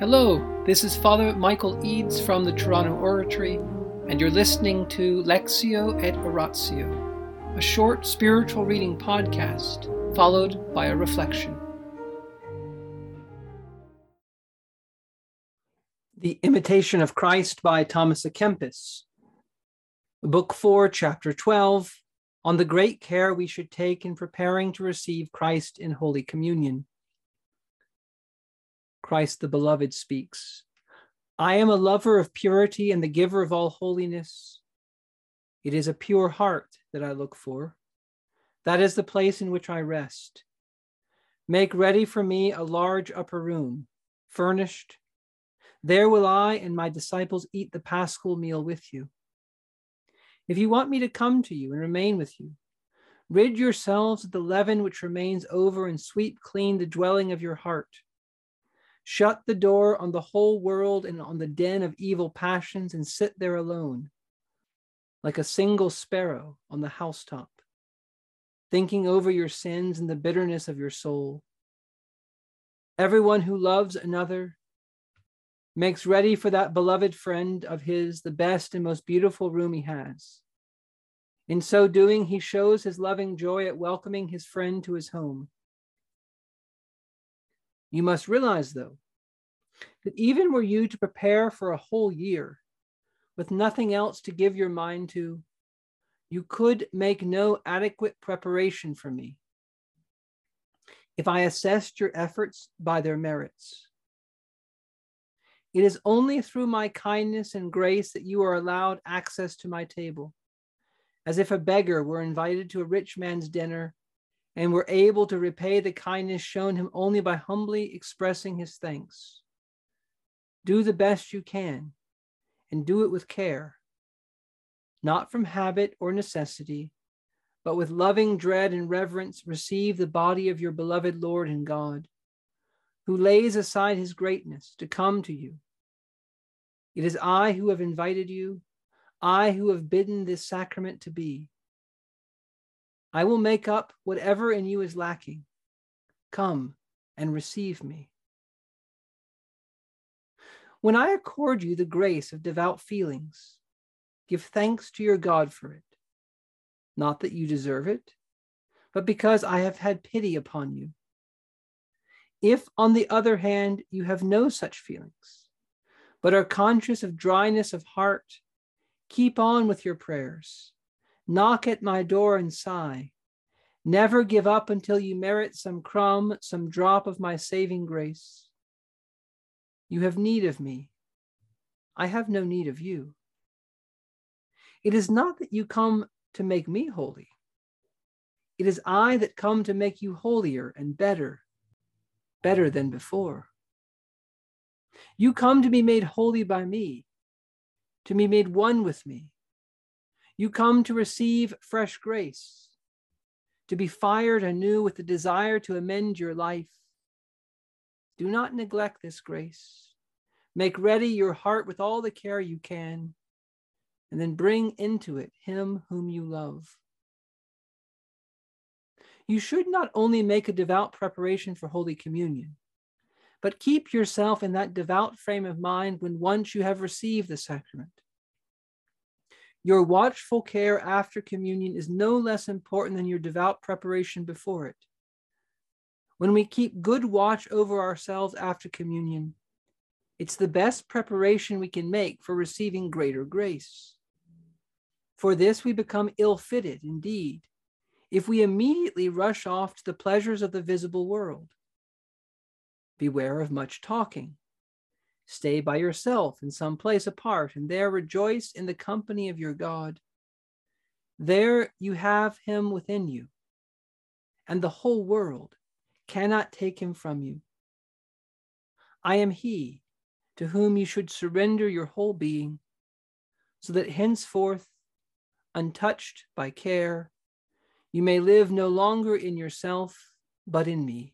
Hello, this is Father Michael Eads from the Toronto Oratory, and you're listening to Lectio et Oratio, a short spiritual reading podcast followed by a reflection. The Imitation of Christ by Thomas à Kempis, Book 4, Chapter 12, on the great care we should take in preparing to receive Christ in Holy Communion. Christ the Beloved speaks I am a lover of purity and the giver of all holiness. It is a pure heart that I look for. That is the place in which I rest. Make ready for me a large upper room, furnished. There will I and my disciples eat the paschal meal with you. If you want me to come to you and remain with you, rid yourselves of the leaven which remains over and sweep clean the dwelling of your heart Shut the door on the whole world and on the den of evil passions and sit there alone, like a single sparrow on the housetop, thinking over your sins and the bitterness of your soul. Everyone who loves another makes ready for that beloved friend of his the best and most beautiful room he has. In so doing, he shows his loving joy at welcoming his friend to his home. You must realize, though, that even were you to prepare for a whole year with nothing else to give your mind to, you could make no adequate preparation for me. If I assessed your efforts by their merits, it is only through my kindness and grace that you are allowed access to my table, as if a beggar were invited to a rich man's dinner and were able to repay the kindness shown him only by humbly expressing his thanks. Do the best you can and do it with care, not from habit or necessity, but with loving dread and reverence receive the body of your beloved Lord and God, who lays aside his greatness to come to you. It is I who have invited you, I who have bidden this sacrament to be. I will make up whatever in you is lacking. Come and receive me. When I accord you the grace of devout feelings, give thanks to your God for it. Not that you deserve it, but because I have had pity upon you. If, on the other hand, you have no such feelings, but are conscious of dryness of heart, keep on with your prayers Knock at my door and sigh. Never give up until you merit some crumb, some drop of my saving grace. You have need of me. I have no need of you. It is not that you come to make me holy. It is I that come to make you holier and better, better than before. You come to be made holy by me, to be made one with me, you come to receive fresh grace, to be fired anew with the desire to amend your life. Do not neglect this grace. Make ready your heart with all the care you can, and then bring into it him whom you love. You should not only make a devout preparation for Holy Communion, but keep yourself in that devout frame of mind when once you have received the sacrament. Your watchful care after communion is no less important than your devout preparation before it. When we keep good watch over ourselves after communion, it's the best preparation we can make for receiving greater grace. For this, we become ill fitted indeed if we immediately rush off to the pleasures of the visible world. Beware of much talking Stay by yourself in some place apart, and there rejoice in the company of your God. There you have him within you, and the whole world cannot take him from you. I am he to whom you should surrender your whole being, so that henceforth, untouched by care, you may live no longer in yourself, but in me.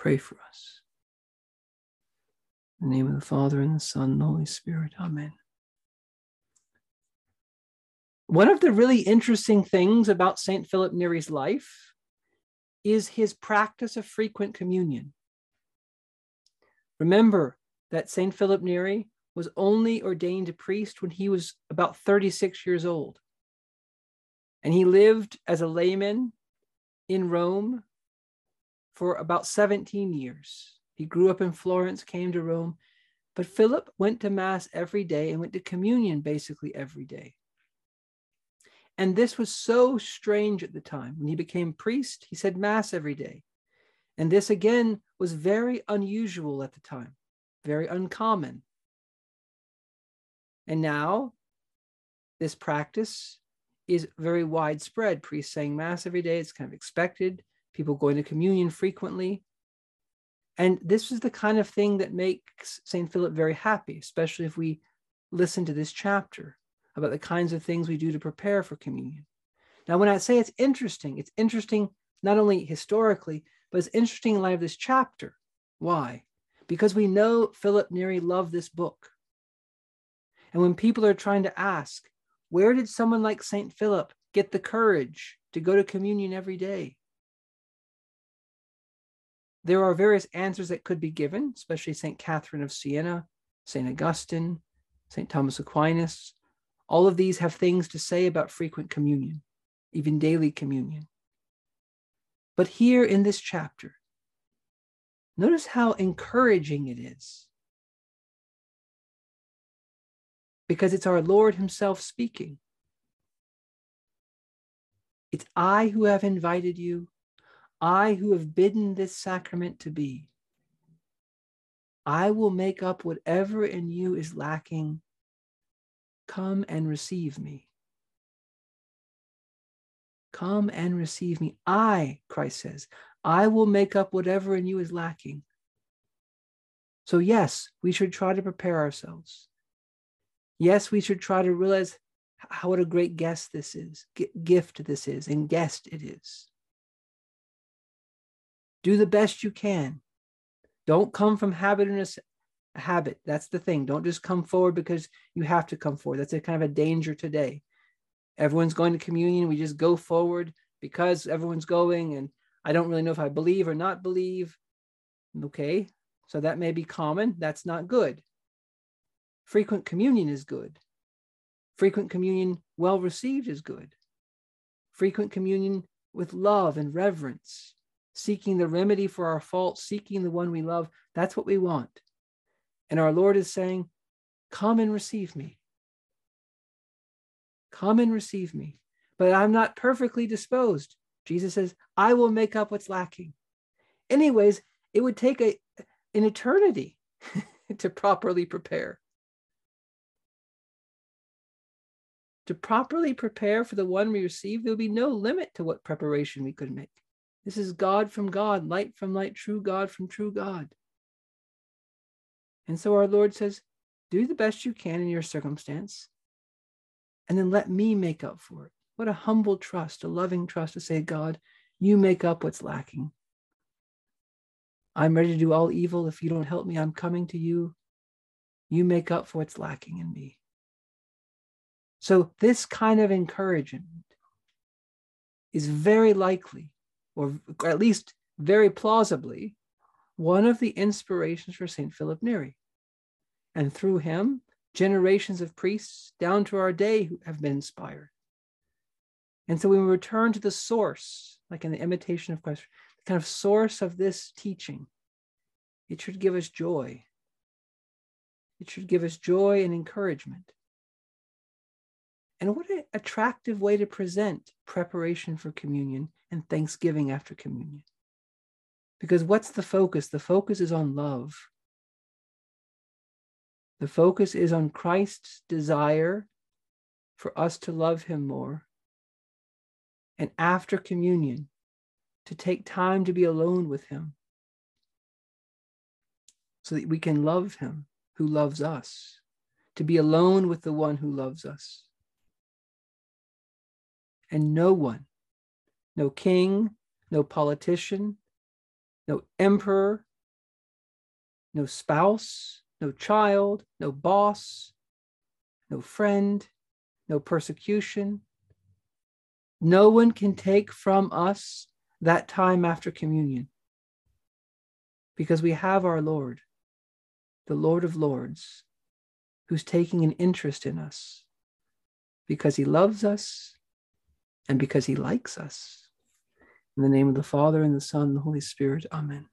pray for us. In the name of the Father, and the Son, and the Holy Spirit. Amen. One of the really interesting things about St. Philip Neri's life is his practice of frequent communion. Remember that St. Philip Neri was only ordained a priest when he was about 36 years old. And he lived as a layman in Rome for about 17 years. He grew up in Florence, came to Rome, but Philip went to Mass every day and went to communion basically every day. And this was so strange at the time. When he became priest, he said Mass every day. And this again was very unusual at the time, very uncommon. And now this practice is very widespread. Priests saying Mass every day, it's kind of expected. People going to communion frequently. And this is the kind of thing that makes St. Philip very happy, especially if we listen to this chapter about the kinds of things we do to prepare for communion. Now, when I say it's interesting, it's interesting not only historically, but it's interesting in light of this chapter. Why? Because we know Philip Neri loved this book. And when people are trying to ask, where did someone like St. Philip get the courage to go to communion every day? There are various answers that could be given, especially St. Catherine of Siena, St. Augustine, St. Thomas Aquinas. All of these have things to say about frequent communion, even daily communion. But here in this chapter, notice how encouraging it is. Because it's our Lord Himself speaking. It's I who have invited you, I who have bidden this sacrament to be. I will make up whatever in you is lacking Come and receive me. Come and receive me. I, Christ says, I will make up whatever in you is lacking. So, yes, we should try to prepare ourselves. Yes, we should try to realize how what a great guest this is, gift this is, and guest it is. Do the best you can. Don't come from habit a habit. That's the thing. Don't just come forward because you have to come forward. That's a kind of a danger today. Everyone's going to communion. We just go forward because everyone's going, and I don't really know if I believe or not believe. Okay, so that may be common. That's not good. Frequent communion is good. Frequent communion, well received, is good. Frequent communion with love and reverence, seeking the remedy for our faults, seeking the one we love. That's what we want. And our Lord is saying, Come and receive me. Come and receive me. But I'm not perfectly disposed. Jesus says, I will make up what's lacking. Anyways, it would take a, an eternity to properly prepare. To properly prepare for the one we receive, there will be no limit to what preparation we could make. This is God from God, light from light, true God from true God. And so our Lord says, do the best you can in your circumstance, and then let me make up for it. What a humble trust, a loving trust to say, God, you make up what's lacking. I'm ready to do all evil. If you don't help me, I'm coming to you. You make up for what's lacking in me. So, this kind of encouragement is very likely, or at least very plausibly, one of the inspirations for St. Philip Neri and through him, generations of priests down to our day have been inspired. And so when we return to the source, like in the imitation of Christ, the kind of source of this teaching, it should give us joy. It should give us joy and encouragement. And what an attractive way to present preparation for communion and thanksgiving after communion. Because what's the focus? The focus is on love. The focus is on Christ's desire for us to love him more. And after communion, to take time to be alone with him. so that we can love him who loves us, to be alone with the one who loves us. And no one, no king, no politician, no emperor, no spouse, no child, no boss, no friend, no persecution. No one can take from us that time after communion because we have our Lord, the Lord of Lords, who's taking an interest in us because he loves us and because he likes us. In the name of the Father, and the Son, and the Holy Spirit, amen.